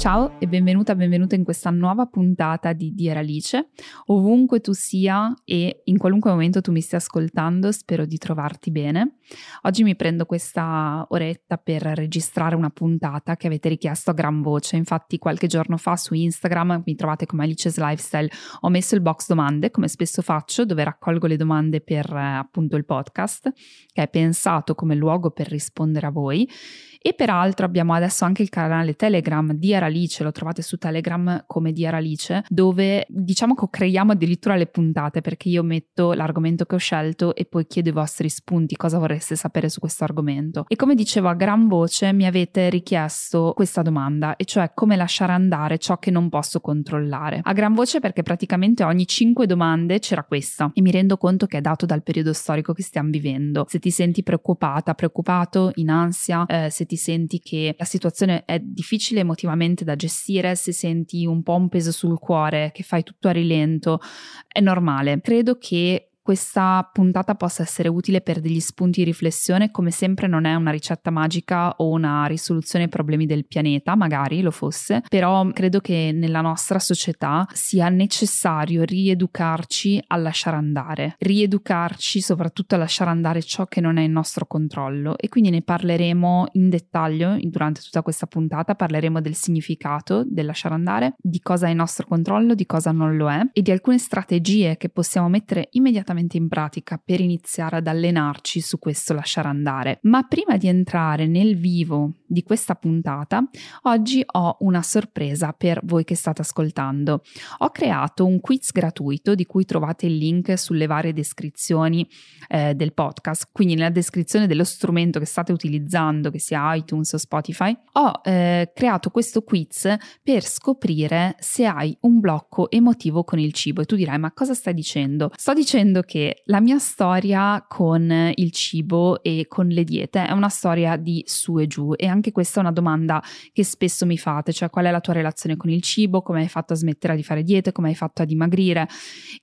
Ciao e benvenuta, benvenuta in questa nuova puntata di Dear Alice. Ovunque tu sia e in qualunque momento tu mi stia ascoltando, spero di trovarti bene. Oggi mi prendo questa oretta per registrare una puntata che avete richiesto a gran voce. Infatti qualche giorno fa su Instagram mi trovate come Alice's Lifestyle, ho messo il box domande, come spesso faccio, dove raccolgo le domande per eh, appunto il podcast, che è pensato come luogo per rispondere a voi e peraltro abbiamo adesso anche il canale Telegram di Aralice, lo trovate su Telegram come di Aralice, dove diciamo che creiamo addirittura le puntate perché io metto l'argomento che ho scelto e poi chiedo i vostri spunti, cosa vorreste sapere su questo argomento. E come dicevo a gran voce mi avete richiesto questa domanda, e cioè come lasciare andare ciò che non posso controllare. A gran voce perché praticamente ogni 5 domande c'era questa e mi rendo conto che è dato dal periodo storico che stiamo vivendo. Se ti senti preoccupata, preoccupato, in ansia, eh, se ti senti che la situazione è difficile emotivamente da gestire, se senti un po' un peso sul cuore, che fai tutto a rilento, è normale. Credo che questa puntata possa essere utile per degli spunti di riflessione, come sempre non è una ricetta magica o una risoluzione ai problemi del pianeta, magari lo fosse, però credo che nella nostra società sia necessario rieducarci a lasciare andare, rieducarci soprattutto a lasciare andare ciò che non è in nostro controllo. E quindi ne parleremo in dettaglio durante tutta questa puntata, parleremo del significato del lasciare andare, di cosa è in nostro controllo, di cosa non lo è e di alcune strategie che possiamo mettere immediatamente immediatamente in pratica per iniziare ad allenarci su questo lasciare andare. Ma prima di entrare nel vivo di questa puntata, oggi ho una sorpresa per voi che state ascoltando. Ho creato un quiz gratuito di cui trovate il link sulle varie descrizioni eh, del podcast, quindi nella descrizione dello strumento che state utilizzando, che sia iTunes o Spotify. Ho eh, creato questo quiz per scoprire se hai un blocco emotivo con il cibo e tu dirai ma cosa stai dicendo? Sto dicendo che la mia storia con il cibo e con le diete è una storia di su e giù. E anche questa è una domanda che spesso mi fate, cioè qual è la tua relazione con il cibo, come hai fatto a smettere di fare diete, come hai fatto a dimagrire?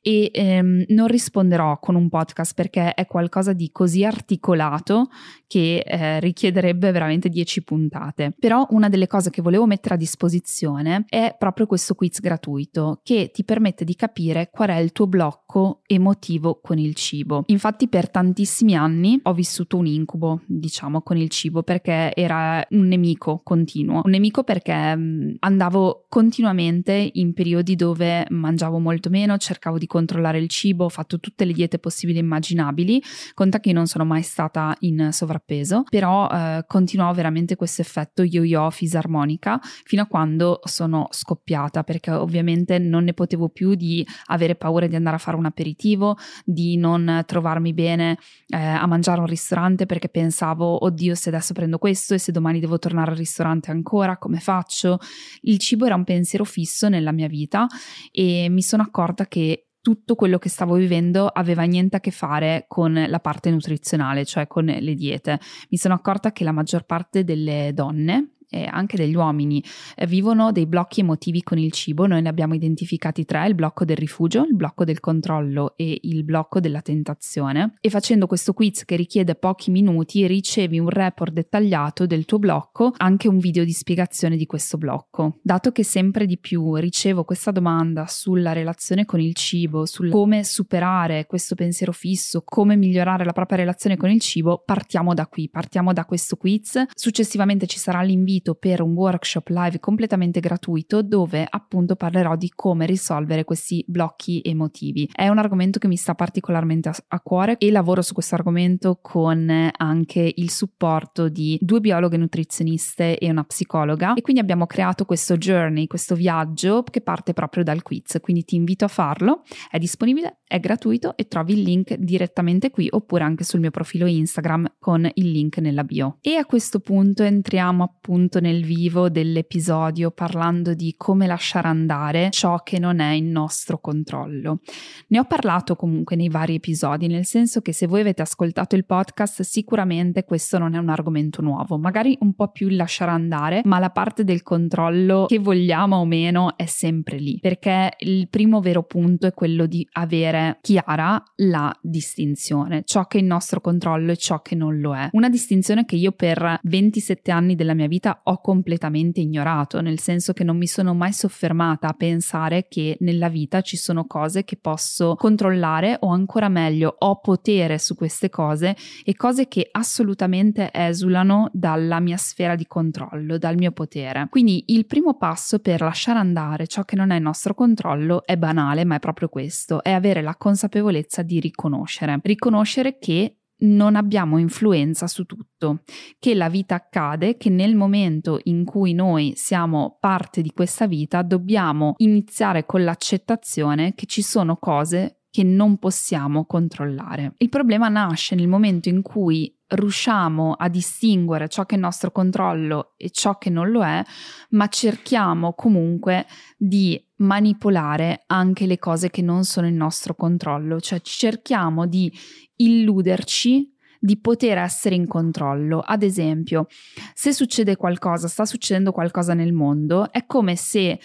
E ehm, non risponderò con un podcast perché è qualcosa di così articolato che eh, richiederebbe veramente 10 puntate. Però una delle cose che volevo mettere a disposizione è proprio questo quiz gratuito che ti permette di capire qual è il tuo blocco emotivo con il cibo. Infatti per tantissimi anni ho vissuto un incubo, diciamo, con il cibo perché era un nemico continuo. Un nemico perché mm, andavo continuamente in periodi dove mangiavo molto meno, cercavo di controllare il cibo, ho fatto tutte le diete possibili e immaginabili, conta che non sono mai stata in sovrappeso, però eh, continuavo veramente questo effetto yo-yo fisarmonica fino a quando sono scoppiata perché ovviamente non ne potevo più di avere paura di andare a fare un aperitivo, di non trovarmi bene eh, a mangiare a un ristorante perché pensavo, oddio, se adesso prendo questo e se domani devo tornare al ristorante ancora, come faccio? Il cibo era un pensiero fisso nella mia vita e mi sono accorta che tutto quello che stavo vivendo aveva niente a che fare con la parte nutrizionale, cioè con le diete. Mi sono accorta che la maggior parte delle donne, e anche degli uomini eh, vivono dei blocchi emotivi con il cibo. Noi ne abbiamo identificati tre, il blocco del rifugio, il blocco del controllo e il blocco della tentazione. E facendo questo quiz che richiede pochi minuti ricevi un report dettagliato del tuo blocco, anche un video di spiegazione di questo blocco. Dato che sempre di più ricevo questa domanda sulla relazione con il cibo, su come superare questo pensiero fisso, come migliorare la propria relazione con il cibo, partiamo da qui, partiamo da questo quiz. Successivamente ci sarà l'invito invito per un workshop live completamente gratuito dove appunto parlerò di come risolvere questi blocchi emotivi. È un argomento che mi sta particolarmente a, a cuore e lavoro su questo argomento con anche il supporto di due biologhe nutrizioniste e una psicologa e quindi abbiamo creato questo journey, questo viaggio che parte proprio dal quiz, quindi ti invito a farlo, è disponibile, è gratuito e trovi il link direttamente qui oppure anche sul mio profilo Instagram con il link nella bio. E a questo punto entriamo appunto punto nel vivo dell'episodio parlando di come lasciare andare ciò che non è in nostro controllo. Ne ho parlato comunque nei vari episodi, nel senso che se voi avete ascoltato il podcast sicuramente questo non è un argomento nuovo, magari un po' più il lasciare andare, ma la parte del controllo che vogliamo o meno è sempre lì, perché il primo vero punto è quello di avere chiara la distinzione, ciò che è in nostro controllo e ciò che non lo è. Una distinzione che io per 27 anni della mia vita ho completamente ignorato, nel senso che non mi sono mai soffermata a pensare che nella vita ci sono cose che posso controllare o ancora meglio ho potere su queste cose e cose che assolutamente esulano dalla mia sfera di controllo, dal mio potere. Quindi il primo passo per lasciare andare ciò che non è nostro controllo è banale, ma è proprio questo, è avere la consapevolezza di riconoscere. Riconoscere che non abbiamo influenza su tutto, che la vita accade, che nel momento in cui noi siamo parte di questa vita dobbiamo iniziare con l'accettazione che ci sono cose che non possiamo controllare. Il problema nasce nel momento in cui riusciamo a distinguere ciò che è nostro controllo e ciò che non lo è, ma cerchiamo comunque di manipolare anche le cose che non sono in nostro controllo, cioè cerchiamo di illuderci di poter essere in controllo. Ad esempio, se succede qualcosa, sta succedendo qualcosa nel mondo, è come se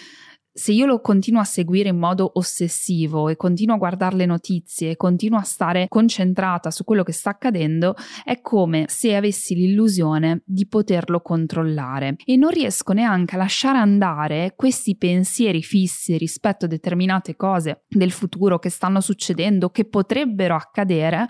se io lo continuo a seguire in modo ossessivo e continuo a guardare le notizie e continuo a stare concentrata su quello che sta accadendo, è come se avessi l'illusione di poterlo controllare e non riesco neanche a lasciare andare questi pensieri fissi rispetto a determinate cose del futuro che stanno succedendo, che potrebbero accadere,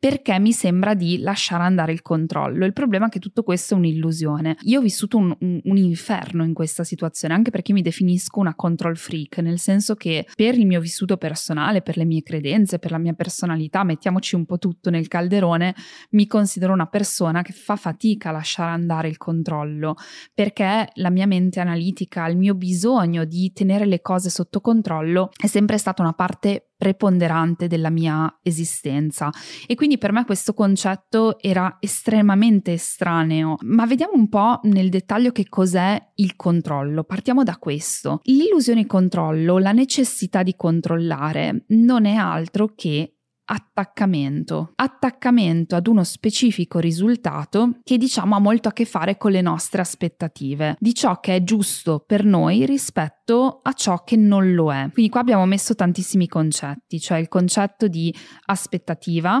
perché mi sembra di lasciare andare il controllo. Il problema è che tutto questo è un'illusione. Io ho vissuto un, un, un inferno in questa situazione, anche perché mi definisco una control freak, nel senso che per il mio vissuto personale, per le mie credenze, per la mia personalità, mettiamoci un po' tutto nel calderone, mi considero una persona che fa fatica a lasciare andare il controllo, perché la mia mente analitica, il mio bisogno di tenere le cose sotto controllo è sempre stata una parte preponderante della mia esistenza e quindi per me questo concetto era estremamente estraneo. Ma vediamo un po' nel dettaglio che cos'è il controllo. Partiamo da questo. L'illusione controllo, la necessità di controllare non è altro che attaccamento. Attaccamento ad uno specifico risultato che diciamo ha molto a che fare con le nostre aspettative, di ciò che è giusto per noi rispetto a ciò che non lo è. Quindi qua abbiamo messo tantissimi concetti, cioè il concetto di aspettativa,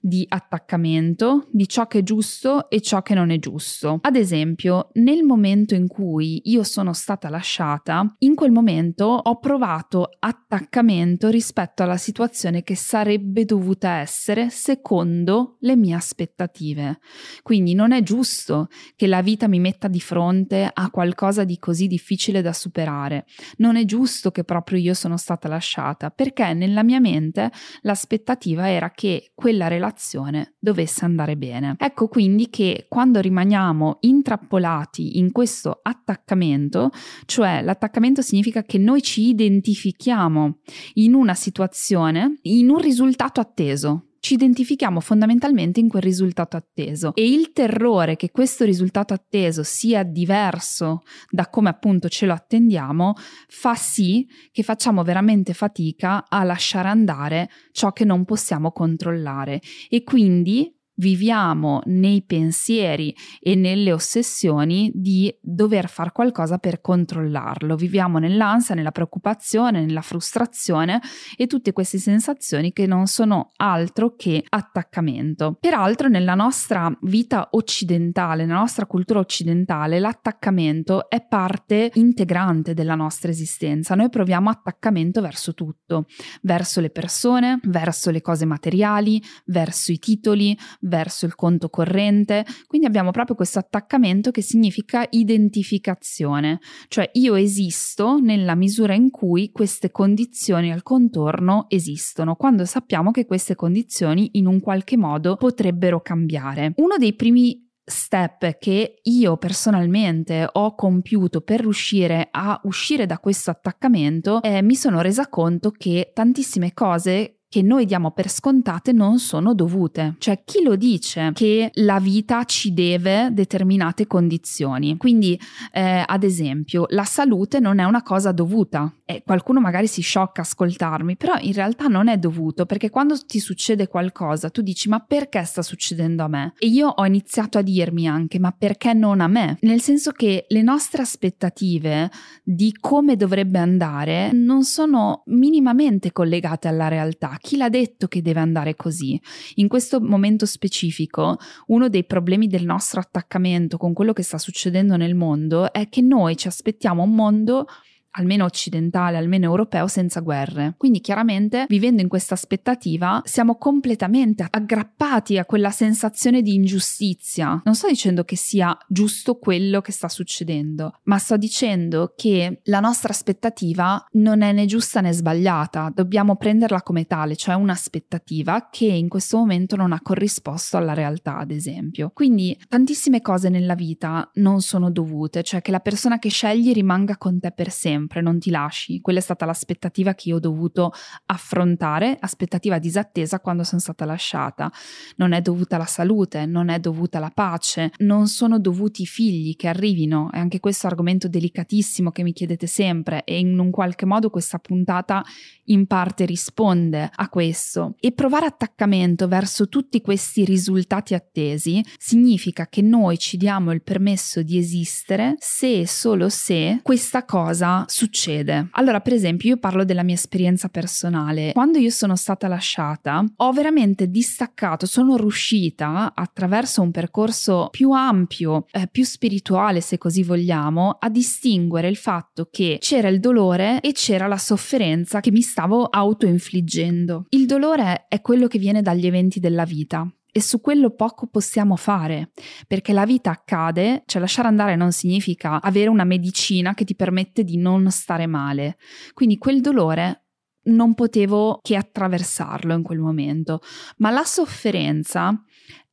di attaccamento, di ciò che è giusto e ciò che non è giusto. Ad esempio, nel momento in cui io sono stata lasciata, in quel momento ho provato attaccamento rispetto alla situazione che sarebbe dovuta essere secondo le mie aspettative. Quindi non è giusto che la vita mi metta di fronte a qualcosa di così difficile da superare. Non è giusto che proprio io sono stata lasciata, perché nella mia mente l'aspettativa era che quella relazione dovesse andare bene. Ecco quindi che quando rimaniamo intrappolati in questo attaccamento, cioè l'attaccamento significa che noi ci identifichiamo in una situazione, in un risultato atteso. Ci identifichiamo fondamentalmente in quel risultato atteso. E il terrore che questo risultato atteso sia diverso da come appunto ce lo attendiamo fa sì che facciamo veramente fatica a lasciare andare ciò che non possiamo controllare. E quindi viviamo nei pensieri e nelle ossessioni di dover fare qualcosa per controllarlo. Viviamo nell'ansia, nella preoccupazione, nella frustrazione e tutte queste sensazioni che non sono altro che attaccamento. Peraltro nella nostra vita occidentale, nella nostra cultura occidentale, l'attaccamento è parte integrante della nostra esistenza. Noi proviamo attaccamento verso tutto, verso le persone, verso le cose materiali, verso i titoli, verso il conto corrente, quindi abbiamo proprio questo attaccamento che significa identificazione, cioè io esisto nella misura in cui queste condizioni al contorno esistono, quando sappiamo che queste condizioni in un qualche modo potrebbero cambiare. Uno dei primi step che io personalmente ho compiuto per riuscire a uscire da questo attaccamento eh, mi sono resa conto che tantissime cose che noi diamo per scontate non sono dovute. Cioè chi lo dice che la vita ci deve determinate condizioni? Quindi, eh, ad esempio, la salute non è una cosa dovuta. E qualcuno magari si sciocca ascoltarmi, però in realtà non è dovuto perché quando ti succede qualcosa tu dici ma perché sta succedendo a me? E io ho iniziato a dirmi anche ma perché non a me? Nel senso che le nostre aspettative di come dovrebbe andare non sono minimamente collegate alla realtà chi l'ha detto che deve andare così? In questo momento specifico, uno dei problemi del nostro attaccamento con quello che sta succedendo nel mondo è che noi ci aspettiamo un mondo almeno occidentale, almeno europeo, senza guerre. Quindi chiaramente vivendo in questa aspettativa siamo completamente aggrappati a quella sensazione di ingiustizia. Non sto dicendo che sia giusto quello che sta succedendo, ma sto dicendo che la nostra aspettativa non è né giusta né sbagliata, dobbiamo prenderla come tale, cioè un'aspettativa che in questo momento non ha corrisposto alla realtà, ad esempio. Quindi tantissime cose nella vita non sono dovute, cioè che la persona che scegli rimanga con te per sempre sempre, non ti lasci. Quella è stata l'aspettativa che io ho dovuto affrontare, aspettativa disattesa quando sono stata lasciata. Non è dovuta alla salute, non è dovuta alla pace, non sono dovuti i figli che arrivino. E anche questo argomento delicatissimo che mi chiedete sempre e in un qualche modo questa puntata in parte risponde a questo. E provare attaccamento verso tutti questi risultati attesi significa che noi ci diamo il permesso di esistere se e solo se questa cosa succede. Allora, per esempio, io parlo della mia esperienza personale. Quando io sono stata lasciata, ho veramente distaccato, sono riuscita attraverso un percorso più ampio, eh, più spirituale, se così vogliamo, a distinguere il fatto che c'era il dolore e c'era la sofferenza che mi stavo autoinfliggendo. Il dolore è quello che viene dagli eventi della vita e su quello poco possiamo fare, perché la vita accade, cioè lasciare andare non significa avere una medicina che ti permette di non stare male. Quindi quel dolore non potevo che attraversarlo in quel momento, ma la sofferenza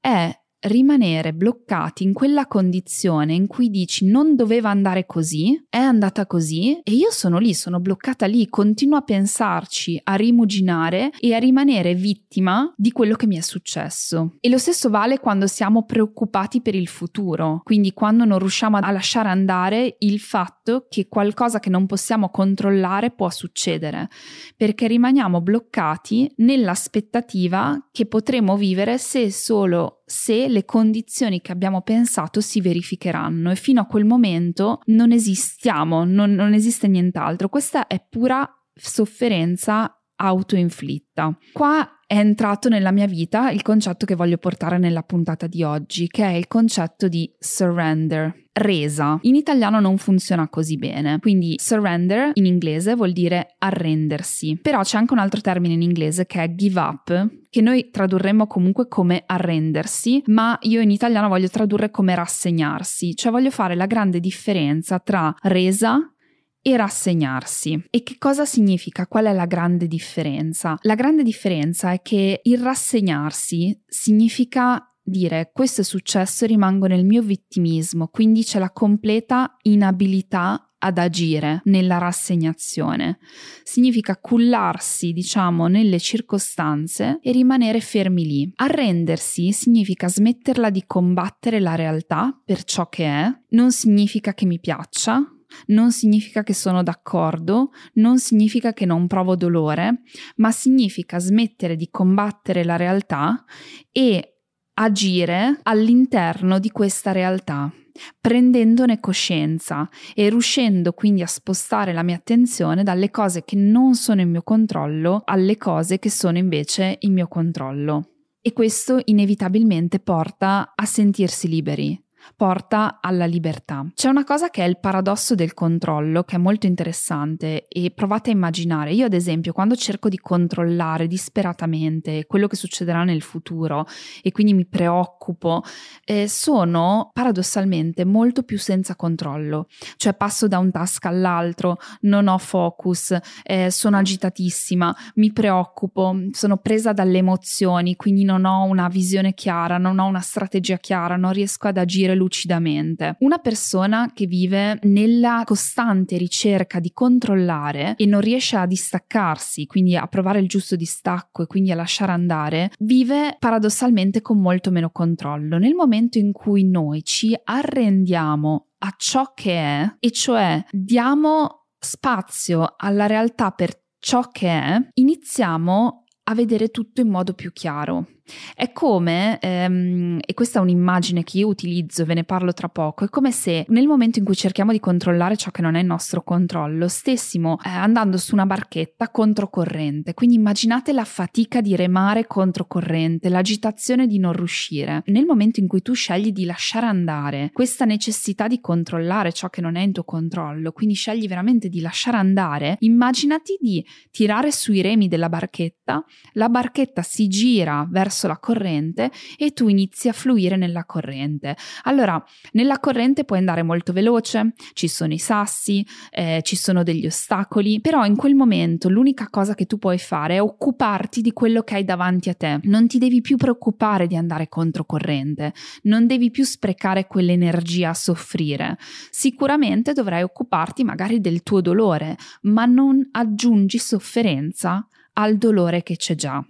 è rimanere bloccati in quella condizione in cui dici non doveva andare così, è andata così e io sono lì, sono bloccata lì, continuo a pensarci, a rimuginare e a rimanere vittima di quello che mi è successo. E lo stesso vale quando siamo preoccupati per il futuro, quindi quando non riusciamo a lasciare andare il fatto che qualcosa che non possiamo controllare può succedere, perché rimaniamo bloccati nell'aspettativa che potremo vivere se solo se le condizioni che abbiamo pensato si verificheranno e fino a quel momento non esistiamo, non, non esiste nient'altro. Questa è pura sofferenza autoinflitta. Qua è entrato nella mia vita il concetto che voglio portare nella puntata di oggi, che è il concetto di surrender. Resa. In italiano non funziona così bene, quindi surrender in inglese vuol dire arrendersi, però c'è anche un altro termine in inglese che è give up, che noi tradurremmo comunque come arrendersi, ma io in italiano voglio tradurre come rassegnarsi, cioè voglio fare la grande differenza tra resa e rassegnarsi. E che cosa significa? Qual è la grande differenza? La grande differenza è che il rassegnarsi significa dire questo è successo e rimango nel mio vittimismo, quindi c'è la completa inabilità ad agire nella rassegnazione. Significa cullarsi, diciamo, nelle circostanze e rimanere fermi lì. Arrendersi significa smetterla di combattere la realtà per ciò che è, non significa che mi piaccia, non significa che sono d'accordo, non significa che non provo dolore, ma significa smettere di combattere la realtà e agire all'interno di questa realtà, prendendone coscienza e riuscendo quindi a spostare la mia attenzione dalle cose che non sono in mio controllo alle cose che sono invece in mio controllo. E questo inevitabilmente porta a sentirsi liberi, porta alla libertà. C'è una cosa che è il paradosso del controllo, che è molto interessante e provate a immaginare. Io ad esempio quando cerco di controllare disperatamente quello che succederà nel futuro e quindi mi preoccupo, eh, sono paradossalmente molto più senza controllo. Cioè passo da un task all'altro, non ho focus, eh, sono agitatissima, mi preoccupo, sono presa dalle emozioni, quindi non ho una visione chiara, non ho una strategia chiara, non riesco ad agire agire lucidamente. Una persona che vive nella costante ricerca di controllare e non riesce a distaccarsi, quindi a provare il giusto distacco e quindi a lasciare andare, vive paradossalmente con molto meno controllo. Nel momento in cui noi ci arrendiamo a ciò che è, e cioè diamo spazio alla realtà per ciò che è, iniziamo a vedere tutto in modo più chiaro. È come, ehm, e questa è un'immagine che io utilizzo, ve ne parlo tra poco, è come se nel momento in cui cerchiamo di controllare ciò che non è il nostro controllo, stessimo eh, andando su una barchetta controcorrente. Quindi immaginate la fatica di remare controcorrente, l'agitazione di non riuscire. Nel momento in cui tu scegli di lasciare andare questa necessità di controllare ciò che non è in tuo controllo, quindi scegli veramente di lasciare andare, immaginati di tirare sui remi della barchetta, la barchetta si gira verso la corrente e tu inizi a fluire nella corrente. Allora, nella corrente puoi andare molto veloce, ci sono i sassi, eh, ci sono degli ostacoli, però in quel momento l'unica cosa che tu puoi fare è occuparti di quello che hai davanti a te. Non ti devi più preoccupare di andare controcorrente, non devi più sprecare quell'energia a soffrire. Sicuramente dovrai occuparti magari del tuo dolore, ma non aggiungi sofferenza al dolore che c'è già.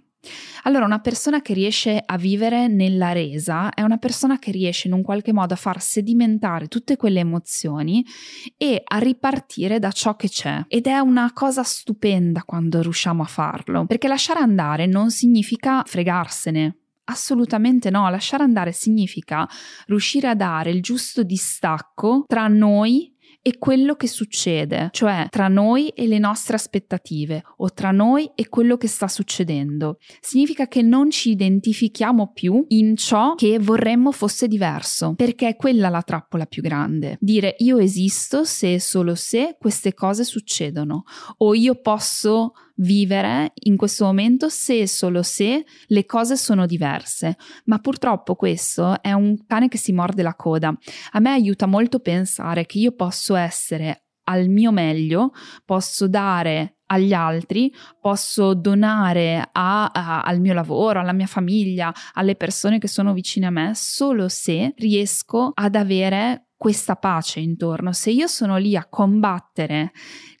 Allora, una persona che riesce a vivere nella resa è una persona che riesce in un qualche modo a far sedimentare tutte quelle emozioni e a ripartire da ciò che c'è. Ed è una cosa stupenda quando riusciamo a farlo, perché lasciare andare non significa fregarsene. Assolutamente no, lasciare andare significa riuscire a dare il giusto distacco tra noi e quello che succede, cioè tra noi e le nostre aspettative o tra noi e quello che sta succedendo. Significa che non ci identifichiamo più in ciò che vorremmo fosse diverso, perché è quella la trappola più grande. Dire io esisto se e solo se queste cose succedono o io posso vivere in questo momento se e solo se le cose sono diverse. Ma purtroppo questo è un cane che si morde la coda. A me aiuta molto pensare che io posso essere al mio meglio, posso dare agli altri, posso donare a, a, al mio lavoro, alla mia famiglia, alle persone che sono vicine a me, solo se riesco ad avere questa pace intorno. Se io sono lì a combattere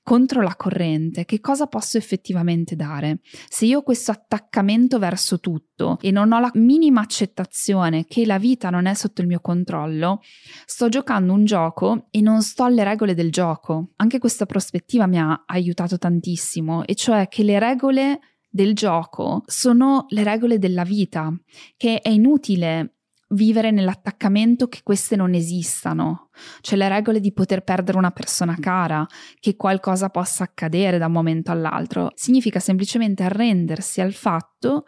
contro la corrente, che cosa posso effettivamente dare? Se io ho questo attaccamento verso tutto e non ho la minima accettazione che la vita non è sotto il mio controllo, sto giocando un gioco e non sto alle regole del gioco. Anche questa prospettiva mi ha aiutato tantissimo, e cioè che le regole del gioco sono le regole della vita, che è inutile vivere nell'attaccamento che queste non esistano, cioè le regole di poter perdere una persona cara, che qualcosa possa accadere da un momento all'altro, significa semplicemente arrendersi al fatto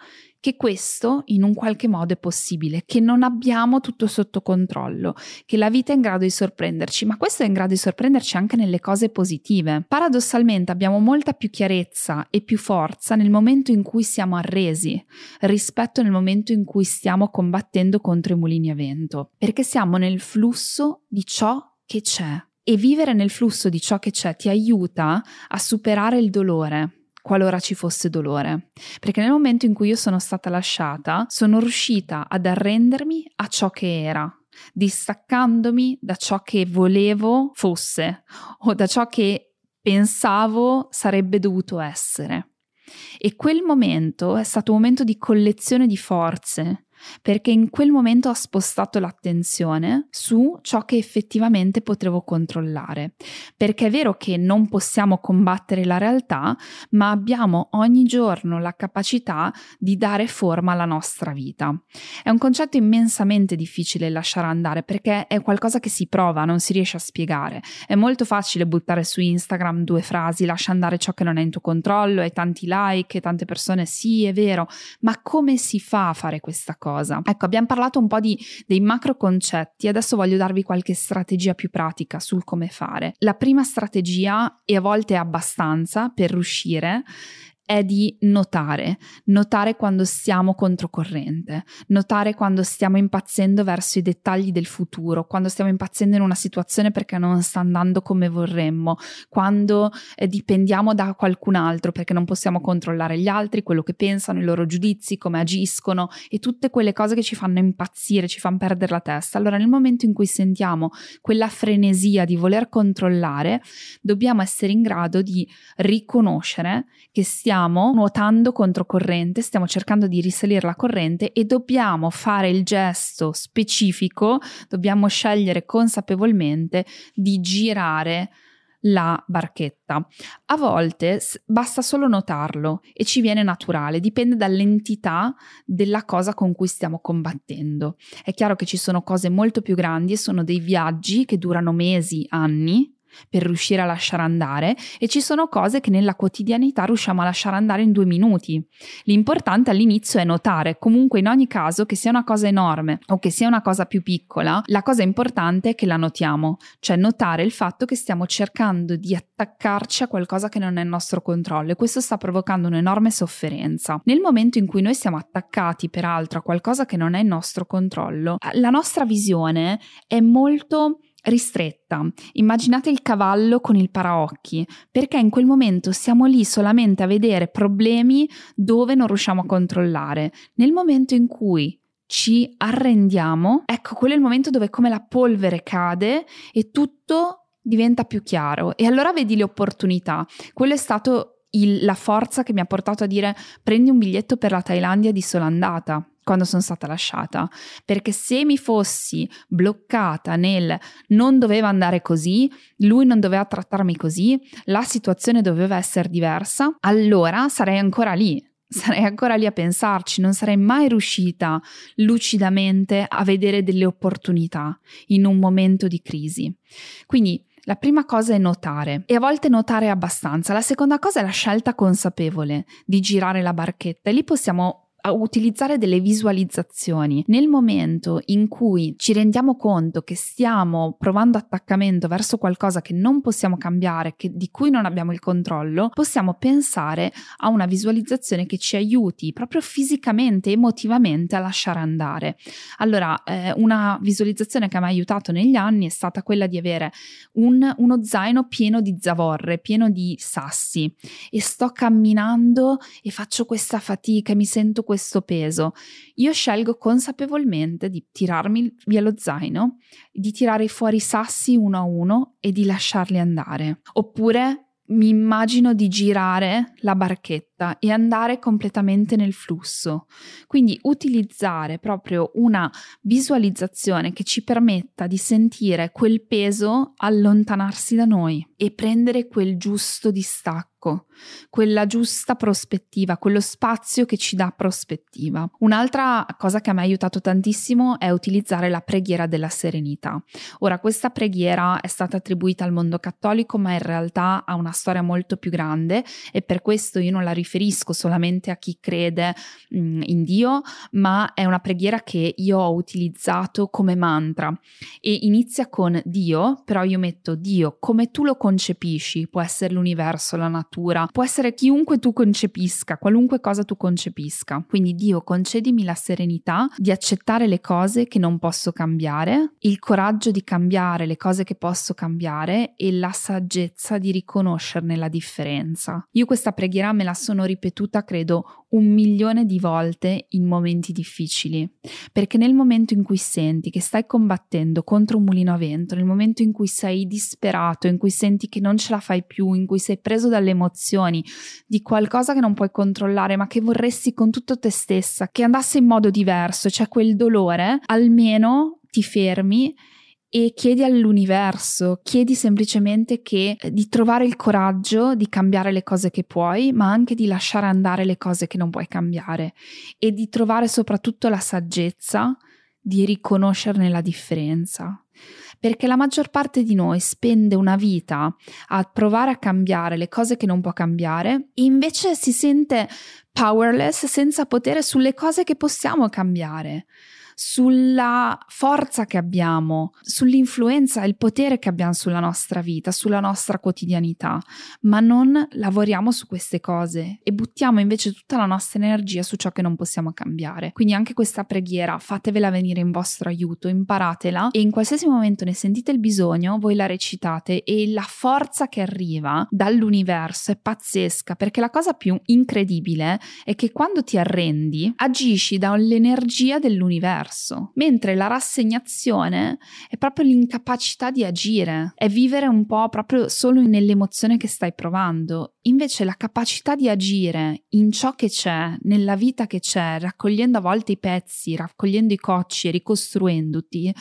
che questo in un qualche modo è possibile, che non abbiamo tutto sotto controllo, che la vita è in grado di sorprenderci, ma questo è in grado di sorprenderci anche nelle cose positive. Paradossalmente abbiamo molta più chiarezza e più forza nel momento in cui siamo arresi rispetto nel momento in cui stiamo combattendo contro i mulini a vento, perché siamo nel flusso di ciò che c'è. E vivere nel flusso di ciò che c'è ti aiuta a superare il dolore, qualora ci fosse dolore. Perché nel momento in cui io sono stata lasciata, sono riuscita ad arrendermi a ciò che era, distaccandomi da ciò che volevo fosse o da ciò che pensavo sarebbe dovuto essere. E quel momento è stato un momento di collezione di forze, perché in quel momento ho spostato l'attenzione su ciò che effettivamente potevo controllare. Perché è vero che non possiamo combattere la realtà, ma abbiamo ogni giorno la capacità di dare forma alla nostra vita. È un concetto immensamente difficile lasciare andare perché è qualcosa che si prova, non si riesce a spiegare. È molto facile buttare su Instagram due frasi, lascia andare ciò che non è in tuo controllo, hai tanti like, tante persone sì, è vero, ma come si fa a fare questa cosa? Cosa. Ecco, abbiamo parlato un po' di, dei macro concetti, adesso voglio darvi qualche strategia più pratica sul come fare. La prima strategia, e a volte abbastanza per riuscire, è di notare, notare quando stiamo controcorrente, notare quando stiamo impazzendo verso i dettagli del futuro, quando stiamo impazzendo in una situazione perché non sta andando come vorremmo, quando eh, dipendiamo da qualcun altro perché non possiamo controllare gli altri, quello che pensano, i loro giudizi, come agiscono e tutte quelle cose che ci fanno impazzire, ci fanno perdere la testa. Allora nel momento in cui sentiamo quella frenesia di voler controllare, dobbiamo essere in grado di riconoscere che stiamo stiamo nuotando controcorrente, stiamo cercando di risalire la corrente e dobbiamo fare il gesto specifico, dobbiamo scegliere consapevolmente di girare la barchetta. A volte basta solo notarlo e ci viene naturale, dipende dall'entità della cosa con cui stiamo combattendo. È chiaro che ci sono cose molto più grandi e sono dei viaggi che durano mesi, anni, per riuscire a lasciare andare e ci sono cose che nella quotidianità riusciamo a lasciare andare in due minuti. L'importante all'inizio è notare, comunque in ogni caso, che sia una cosa enorme o che sia una cosa più piccola, la cosa importante è che la notiamo, cioè notare il fatto che stiamo cercando di attaccarci a qualcosa che non è il nostro controllo e questo sta provocando un'enorme sofferenza. Nel momento in cui noi siamo attaccati peraltro a qualcosa che non è il nostro controllo, la nostra visione è molto ristretta. Immaginate il cavallo con il paraocchi, perché in quel momento siamo lì solamente a vedere problemi dove non riusciamo a controllare. Nel momento in cui ci arrendiamo, ecco, quello è il momento dove come la polvere cade e tutto diventa più chiaro e allora vedi le opportunità. Quello è stato il, la forza che mi ha portato a dire prendi un biglietto per la Thailandia di sola andata quando sono stata lasciata, perché se mi fossi bloccata nel non doveva andare così, lui non doveva trattarmi così, la situazione doveva essere diversa, allora sarei ancora lì, sarei ancora lì a pensarci, non sarei mai riuscita lucidamente a vedere delle opportunità in un momento di crisi. Quindi la prima cosa è notare e a volte notare abbastanza. La seconda cosa è la scelta consapevole di girare la barchetta e lì possiamo utilizzare delle visualizzazioni. Nel momento in cui ci rendiamo conto che stiamo provando attaccamento verso qualcosa che non possiamo cambiare, che, di cui non abbiamo il controllo, possiamo pensare a una visualizzazione che ci aiuti proprio fisicamente, emotivamente a lasciare andare. Allora, eh, una visualizzazione che mi ha aiutato negli anni è stata quella di avere un, uno zaino pieno di zavorre, pieno di sassi e sto camminando e faccio questa fatica mi sento questo questo peso, io scelgo consapevolmente di tirarmi via lo zaino, di tirare fuori i sassi uno a uno e di lasciarli andare. Oppure mi immagino di girare la barchetta e andare completamente nel flusso. Quindi utilizzare proprio una visualizzazione che ci permetta di sentire quel peso allontanarsi da noi e prendere quel giusto distacco ecco, quella giusta prospettiva, quello spazio che ci dà prospettiva. Un'altra cosa che mi ha aiutato tantissimo è utilizzare la preghiera della serenità. Ora, questa preghiera è stata attribuita al mondo cattolico, ma in realtà ha una storia molto più grande e per questo io non la riferisco solamente a chi crede mh, mm, in Dio, ma è una preghiera che io ho utilizzato come mantra e inizia con Dio, però io metto Dio come tu lo concepisci, può essere l'universo, la natura, natura, può essere chiunque tu concepisca, qualunque cosa tu concepisca. Quindi Dio concedimi la serenità di accettare le cose che non posso cambiare, il coraggio di cambiare le cose che posso cambiare e la saggezza di riconoscerne la differenza. Io questa preghiera me la sono ripetuta credo un milione di volte in momenti difficili, perché nel momento in cui senti che stai combattendo contro un mulino a vento, nel momento in cui sei disperato, in cui senti che non ce la fai più, in cui sei preso dalle emozioni, di qualcosa che non puoi controllare, ma che vorresti con tutto te stessa, che andasse in modo diverso, cioè quel dolore, almeno ti fermi e chiedi all'universo, chiedi semplicemente che, eh, di trovare il coraggio di cambiare le cose che puoi, ma anche di lasciare andare le cose che non puoi cambiare e di trovare soprattutto la saggezza di riconoscerne la differenza. Perché la maggior parte di noi spende una vita a provare a cambiare le cose che non può cambiare e invece si sente powerless senza potere sulle cose che possiamo cambiare sulla forza che abbiamo, sull'influenza e il potere che abbiamo sulla nostra vita, sulla nostra quotidianità, ma non lavoriamo su queste cose e buttiamo invece tutta la nostra energia su ciò che non possiamo cambiare. Quindi anche questa preghiera fatevela venire in vostro aiuto, imparatela e in qualsiasi momento ne sentite il bisogno, voi la recitate e la forza che arriva dall'universo è pazzesca perché la cosa più incredibile è che quando ti arrendi agisci dall'energia dell'universo, mentre la rassegnazione è proprio l'incapacità di agire, è vivere un po' proprio solo nell'emozione che stai provando. Invece la capacità di agire in ciò che c'è, nella vita che c'è, raccogliendo a volte i pezzi, raccogliendo i cocci e ricostruendoti,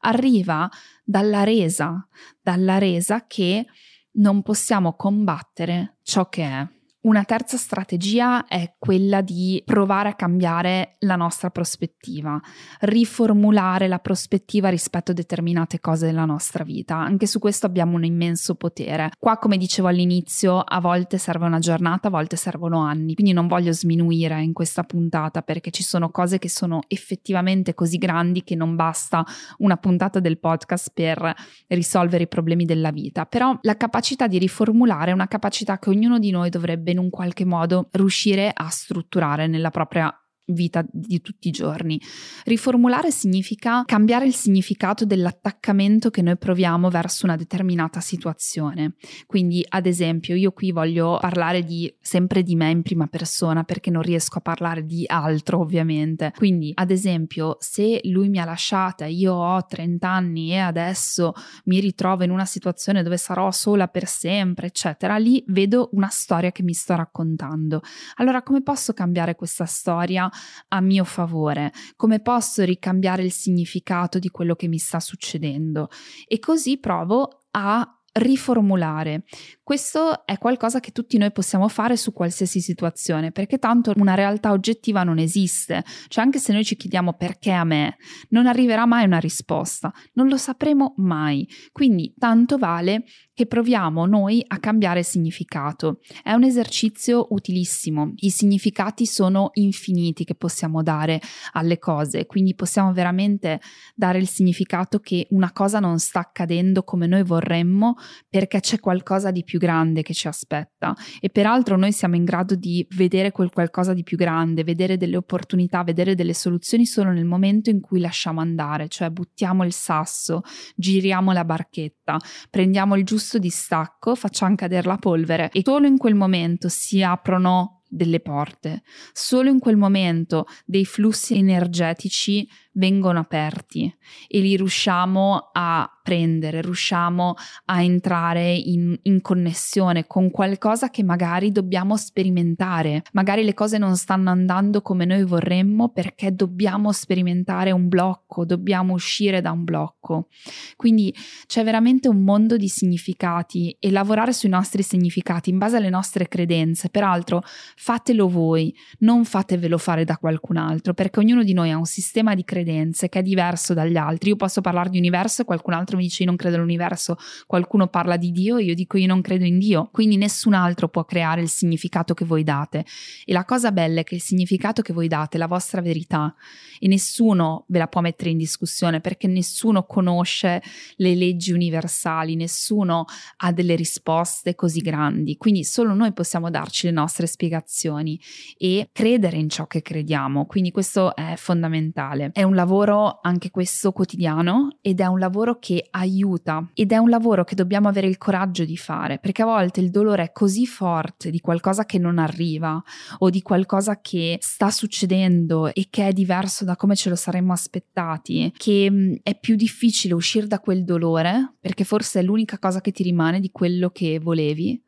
arriva dalla resa, dalla resa che non possiamo combattere ciò che è. Una terza strategia è quella di provare a cambiare la nostra prospettiva, riformulare la prospettiva rispetto a determinate cose della nostra vita. Anche su questo abbiamo un immenso potere. Qua, come dicevo all'inizio, a volte serve una giornata, a volte servono anni, quindi non voglio sminuire in questa puntata perché ci sono cose che sono effettivamente così grandi che non basta una puntata del podcast per risolvere i problemi della vita. Però la capacità di riformulare è una capacità che ognuno di noi dovrebbe in un qualche modo riuscire a strutturare nella propria vita di tutti i giorni. Riformulare significa cambiare il significato dell'attaccamento che noi proviamo verso una determinata situazione. Quindi, ad esempio, io qui voglio parlare di sempre di me in prima persona perché non riesco a parlare di altro, ovviamente. Quindi, ad esempio, se lui mi ha lasciata, io ho 30 anni e adesso mi ritrovo in una situazione dove sarò sola per sempre, eccetera, lì vedo una storia che mi sto raccontando. Allora, come posso cambiare questa storia a mio favore, come posso ricambiare il significato di quello che mi sta succedendo? E così provo a riformulare. Questo è qualcosa che tutti noi possiamo fare su qualsiasi situazione, perché tanto una realtà oggettiva non esiste. Cioè anche se noi ci chiediamo perché a me, non arriverà mai una risposta, non lo sapremo mai. Quindi tanto vale che proviamo noi a cambiare significato. È un esercizio utilissimo. I significati sono infiniti che possiamo dare alle cose, quindi possiamo veramente dare il significato che una cosa non sta accadendo come noi vorremmo perché c'è qualcosa di più grande che ci aspetta. E peraltro noi siamo in grado di vedere quel qualcosa di più grande, vedere delle opportunità, vedere delle soluzioni solo nel momento in cui lasciamo andare, cioè buttiamo il sasso, giriamo la barchetta, prendiamo il giusto distacco, facciamo cadere la polvere e solo in quel momento si aprono delle porte, solo in quel momento dei flussi energetici vengono aperti e li riusciamo a prendere, riusciamo a entrare in, in, connessione con qualcosa che magari dobbiamo sperimentare. Magari le cose non stanno andando come noi vorremmo perché dobbiamo sperimentare un blocco, dobbiamo uscire da un blocco. Quindi c'è veramente un mondo di significati e lavorare sui nostri significati in base alle nostre credenze. Peraltro fatelo voi, non fatevelo fare da qualcun altro perché ognuno di noi ha un sistema di credenze credenze che è diverso dagli altri. Io posso parlare di universo qualcun altro mi dice io non credo all'universo, qualcuno parla di Dio io dico io non credo in Dio. Quindi nessun altro può creare il significato che voi date. E la cosa bella è che il significato che voi date è la vostra verità e nessuno ve la può mettere in discussione perché nessuno conosce le leggi universali, nessuno ha delle risposte così grandi. Quindi solo noi possiamo darci le nostre spiegazioni e credere in ciò che crediamo. Quindi questo è fondamentale. È un lavoro anche questo quotidiano ed è un lavoro che aiuta ed è un lavoro che dobbiamo avere il coraggio di fare perché a volte il dolore è così forte di qualcosa che non arriva o di qualcosa che sta succedendo e che è diverso da come ce lo saremmo aspettati che mm, è più difficile uscire da quel dolore perché forse è l'unica cosa che ti rimane di quello che volevi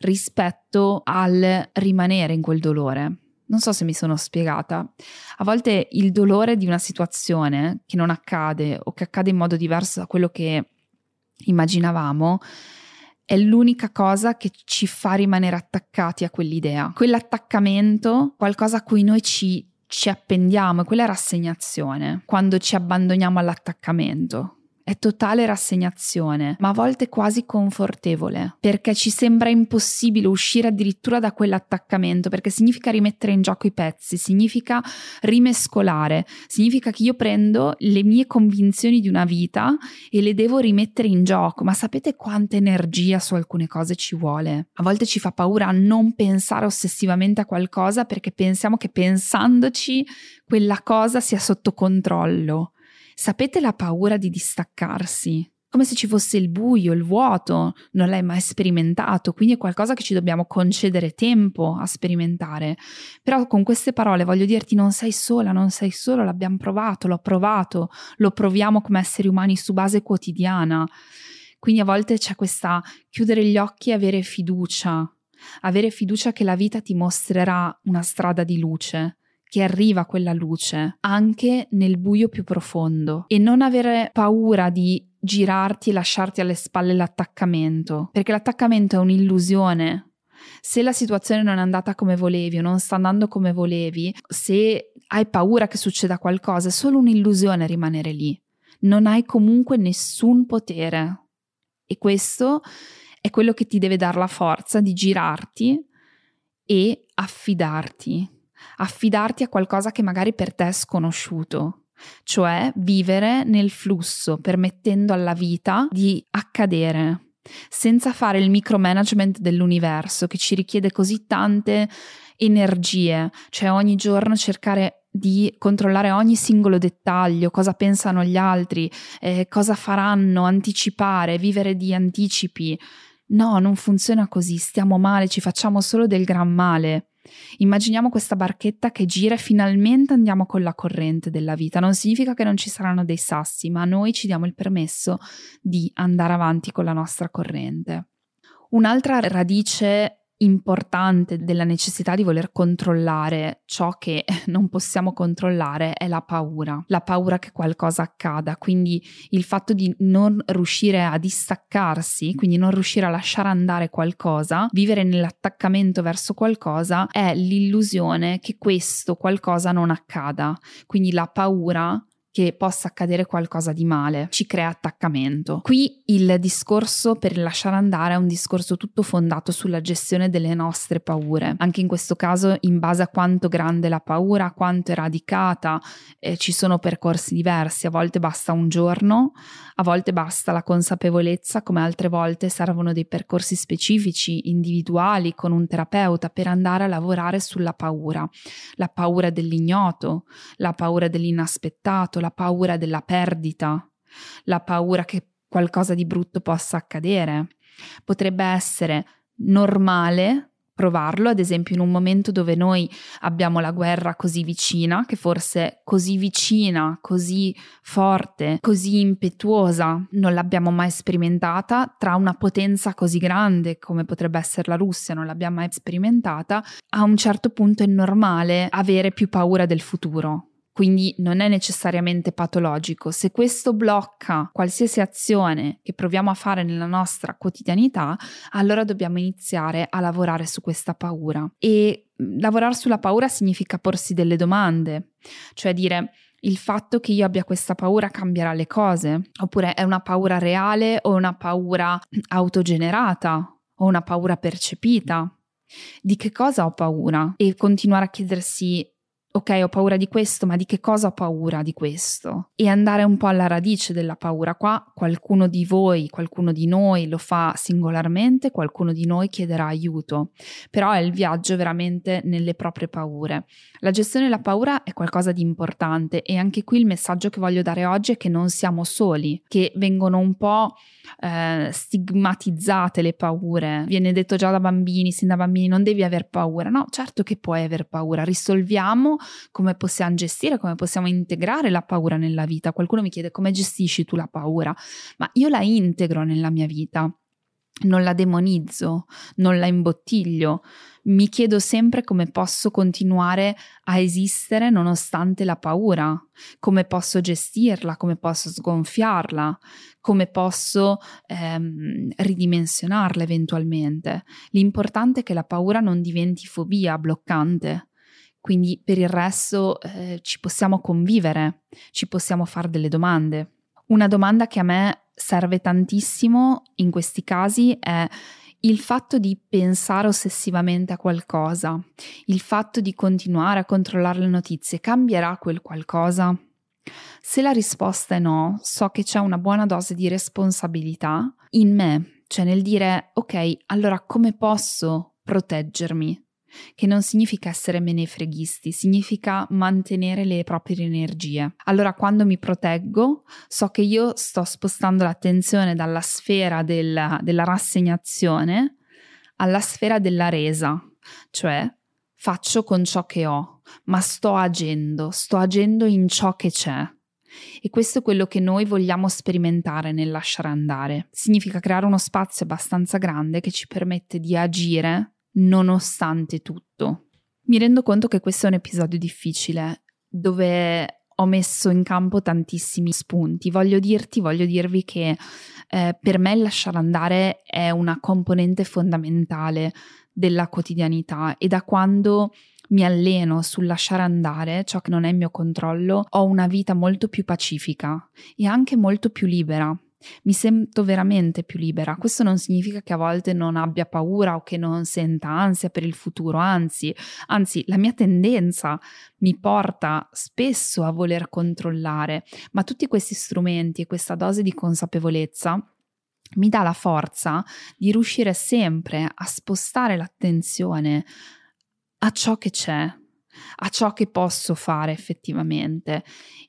rispetto al rimanere in quel dolore. Non so se mi sono spiegata. A volte il dolore di una situazione che non accade o che accade in modo diverso da quello che immaginavamo è l'unica cosa che ci fa rimanere attaccati a quell'idea. Quell'attaccamento, qualcosa a cui noi ci, ci appendiamo, è quella rassegnazione, quando ci abbandoniamo all'attaccamento. È totale rassegnazione, ma a volte quasi confortevole, perché ci sembra impossibile uscire addirittura da quell'attaccamento, perché significa rimettere in gioco i pezzi, significa rimescolare, significa che io prendo le mie convinzioni di una vita e le devo rimettere in gioco, ma sapete quanta energia su alcune cose ci vuole? A volte ci fa paura non pensare ossessivamente a qualcosa perché pensiamo che pensandoci quella cosa sia sotto controllo Sapete la paura di distaccarsi? Come se ci fosse il buio, il vuoto, non l'hai mai sperimentato, quindi è qualcosa che ci dobbiamo concedere tempo a sperimentare. Però con queste parole voglio dirti non sei sola, non sei solo, l'abbiamo provato, l'ho provato, lo proviamo come esseri umani su base quotidiana. Quindi a volte c'è questa chiudere gli occhi e avere fiducia, avere fiducia che la vita ti mostrerà una strada di luce che arriva quella luce anche nel buio più profondo e non avere paura di girarti e lasciarti alle spalle l'attaccamento, perché l'attaccamento è un'illusione. Se la situazione non è andata come volevi o non sta andando come volevi, se hai paura che succeda qualcosa, è solo un'illusione rimanere lì. Non hai comunque nessun potere. E questo è quello che ti deve dare la forza di girarti e affidarti affidarti a qualcosa che magari per te è sconosciuto, cioè vivere nel flusso, permettendo alla vita di accadere, senza fare il micromanagement dell'universo che ci richiede così tante energie, cioè ogni giorno cercare di controllare ogni singolo dettaglio, cosa pensano gli altri, eh, cosa faranno, anticipare, vivere di anticipi. No, non funziona così, stiamo male, ci facciamo solo del gran male. Immaginiamo questa barchetta che gira e finalmente andiamo con la corrente della vita. Non significa che non ci saranno dei sassi, ma noi ci diamo il permesso di andare avanti con la nostra corrente. Un'altra radice importante della necessità di voler controllare ciò che non possiamo controllare è la paura, la paura che qualcosa accada, quindi il fatto di non riuscire a distaccarsi, quindi non riuscire a lasciare andare qualcosa, vivere nell'attaccamento verso qualcosa è l'illusione che questo qualcosa non accada, quindi la paura che possa accadere qualcosa di male, ci crea attaccamento. Qui il discorso per lasciare andare è un discorso tutto fondato sulla gestione delle nostre paure. Anche in questo caso, in base a quanto grande la paura, quanto è radicata, eh, ci sono percorsi diversi. A volte basta un giorno, a volte basta la consapevolezza, come altre volte servono dei percorsi specifici, individuali, con un terapeuta per andare a lavorare sulla paura. La paura dell'ignoto, la paura dell'inaspettato, la paura della perdita, la paura che qualcosa di brutto possa accadere. Potrebbe essere normale provarlo, ad esempio in un momento dove noi abbiamo la guerra così vicina, che forse così vicina, così forte, così impetuosa non l'abbiamo mai sperimentata, tra una potenza così grande come potrebbe essere la Russia, non l'abbiamo mai sperimentata, a un certo punto è normale avere più paura del futuro quindi non è necessariamente patologico. Se questo blocca qualsiasi azione che proviamo a fare nella nostra quotidianità, allora dobbiamo iniziare a lavorare su questa paura. E mm, lavorare sulla paura significa porsi delle domande, cioè dire il fatto che io abbia questa paura cambierà le cose, oppure è una paura reale o una paura autogenerata o una paura percepita. Di che cosa ho paura? E continuare a chiedersi ok, ho paura di questo, ma di che cosa ho paura di questo? E andare un po' alla radice della paura. Qua qualcuno di voi, qualcuno di noi lo fa singolarmente, qualcuno di noi chiederà aiuto, però è il viaggio veramente nelle proprie paure. La gestione della paura è qualcosa di importante e anche qui il messaggio che voglio dare oggi è che non siamo soli, che vengono un po' eh, stigmatizzate le paure. Viene detto già da bambini, sin da bambini, non devi aver paura. No, certo che puoi aver paura. Risolviamo come possiamo gestire, come possiamo integrare la paura nella vita. Qualcuno mi chiede come gestisci tu la paura, ma io la integro nella mia vita non la demonizzo, non la imbottiglio, mi chiedo sempre come posso continuare a esistere nonostante la paura, come posso gestirla, come posso sgonfiarla, come posso ehm, ridimensionarla eventualmente. L'importante è che la paura non diventi fobia bloccante. Quindi per il resto eh, ci possiamo convivere, ci possiamo fare delle domande. Una domanda che a me serve tantissimo in questi casi è il fatto di pensare ossessivamente a qualcosa, il fatto di continuare a controllare le notizie, cambierà quel qualcosa? Se la risposta è no, so che c'è una buona dose di responsabilità in me, cioè nel dire ok, allora come posso proteggermi? Che non significa essere menefreghisti, significa mantenere le proprie energie. Allora quando mi proteggo so che io sto spostando l'attenzione dalla sfera della, della rassegnazione alla sfera della resa, cioè faccio con ciò che ho, ma sto agendo, sto agendo in ciò che c'è. E questo è quello che noi vogliamo sperimentare nel lasciare andare. Significa creare uno spazio abbastanza grande che ci permette di agire nonostante tutto. Mi rendo conto che questo è un episodio difficile, dove ho messo in campo tantissimi spunti. Voglio dirti, voglio dirvi che eh, per me lasciare andare è una componente fondamentale della quotidianità e da quando mi alleno sul lasciare andare ciò che non è in mio controllo, ho una vita molto più pacifica e anche molto più libera mi sento veramente più libera. Questo non significa che a volte non abbia paura o che non senta ansia per il futuro, anzi, anzi, la mia tendenza mi porta spesso a voler controllare, ma tutti questi strumenti e questa dose di consapevolezza mi dà la forza di riuscire sempre a spostare l'attenzione a ciò che c'è, a ciò che posso fare effettivamente.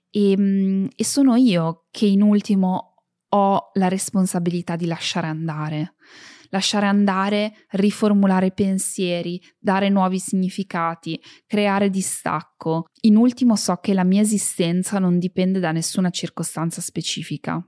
E, ehm, e sono io che in ultimo ho la responsabilità di lasciare andare. Lasciare andare, riformulare pensieri, dare nuovi significati, creare distacco. In ultimo so che la mia esistenza non dipende da nessuna circostanza specifica.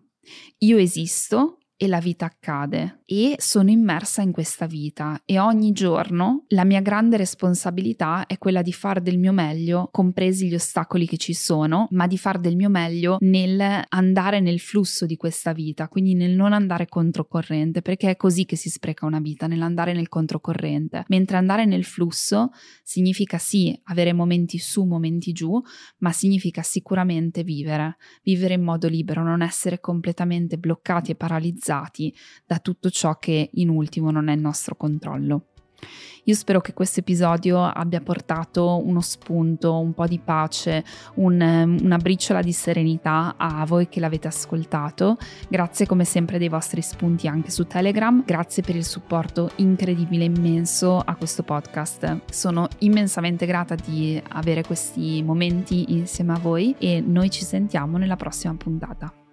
Io esisto e la vita accade e sono immersa in questa vita e ogni giorno la mia grande responsabilità è quella di fare del mio meglio, compresi gli ostacoli che ci sono, ma di fare del mio meglio nel andare nel flusso di questa vita, quindi nel non andare controcorrente, perché è così che si spreca una vita, nell'andare nel controcorrente. Mentre andare nel flusso significa sì avere momenti su, momenti giù, ma significa sicuramente vivere, vivere in modo libero, non essere completamente bloccati e paralizzati da tutto ciò che in ultimo non è il nostro controllo. Io spero che questo episodio abbia portato uno spunto, un po' di pace, un, una briciola di serenità a voi che l'avete ascoltato. Grazie come sempre dei vostri spunti anche su Telegram. Grazie per il supporto incredibile, immenso a questo podcast. Sono immensamente grata di avere questi momenti insieme a voi e noi ci sentiamo nella prossima puntata.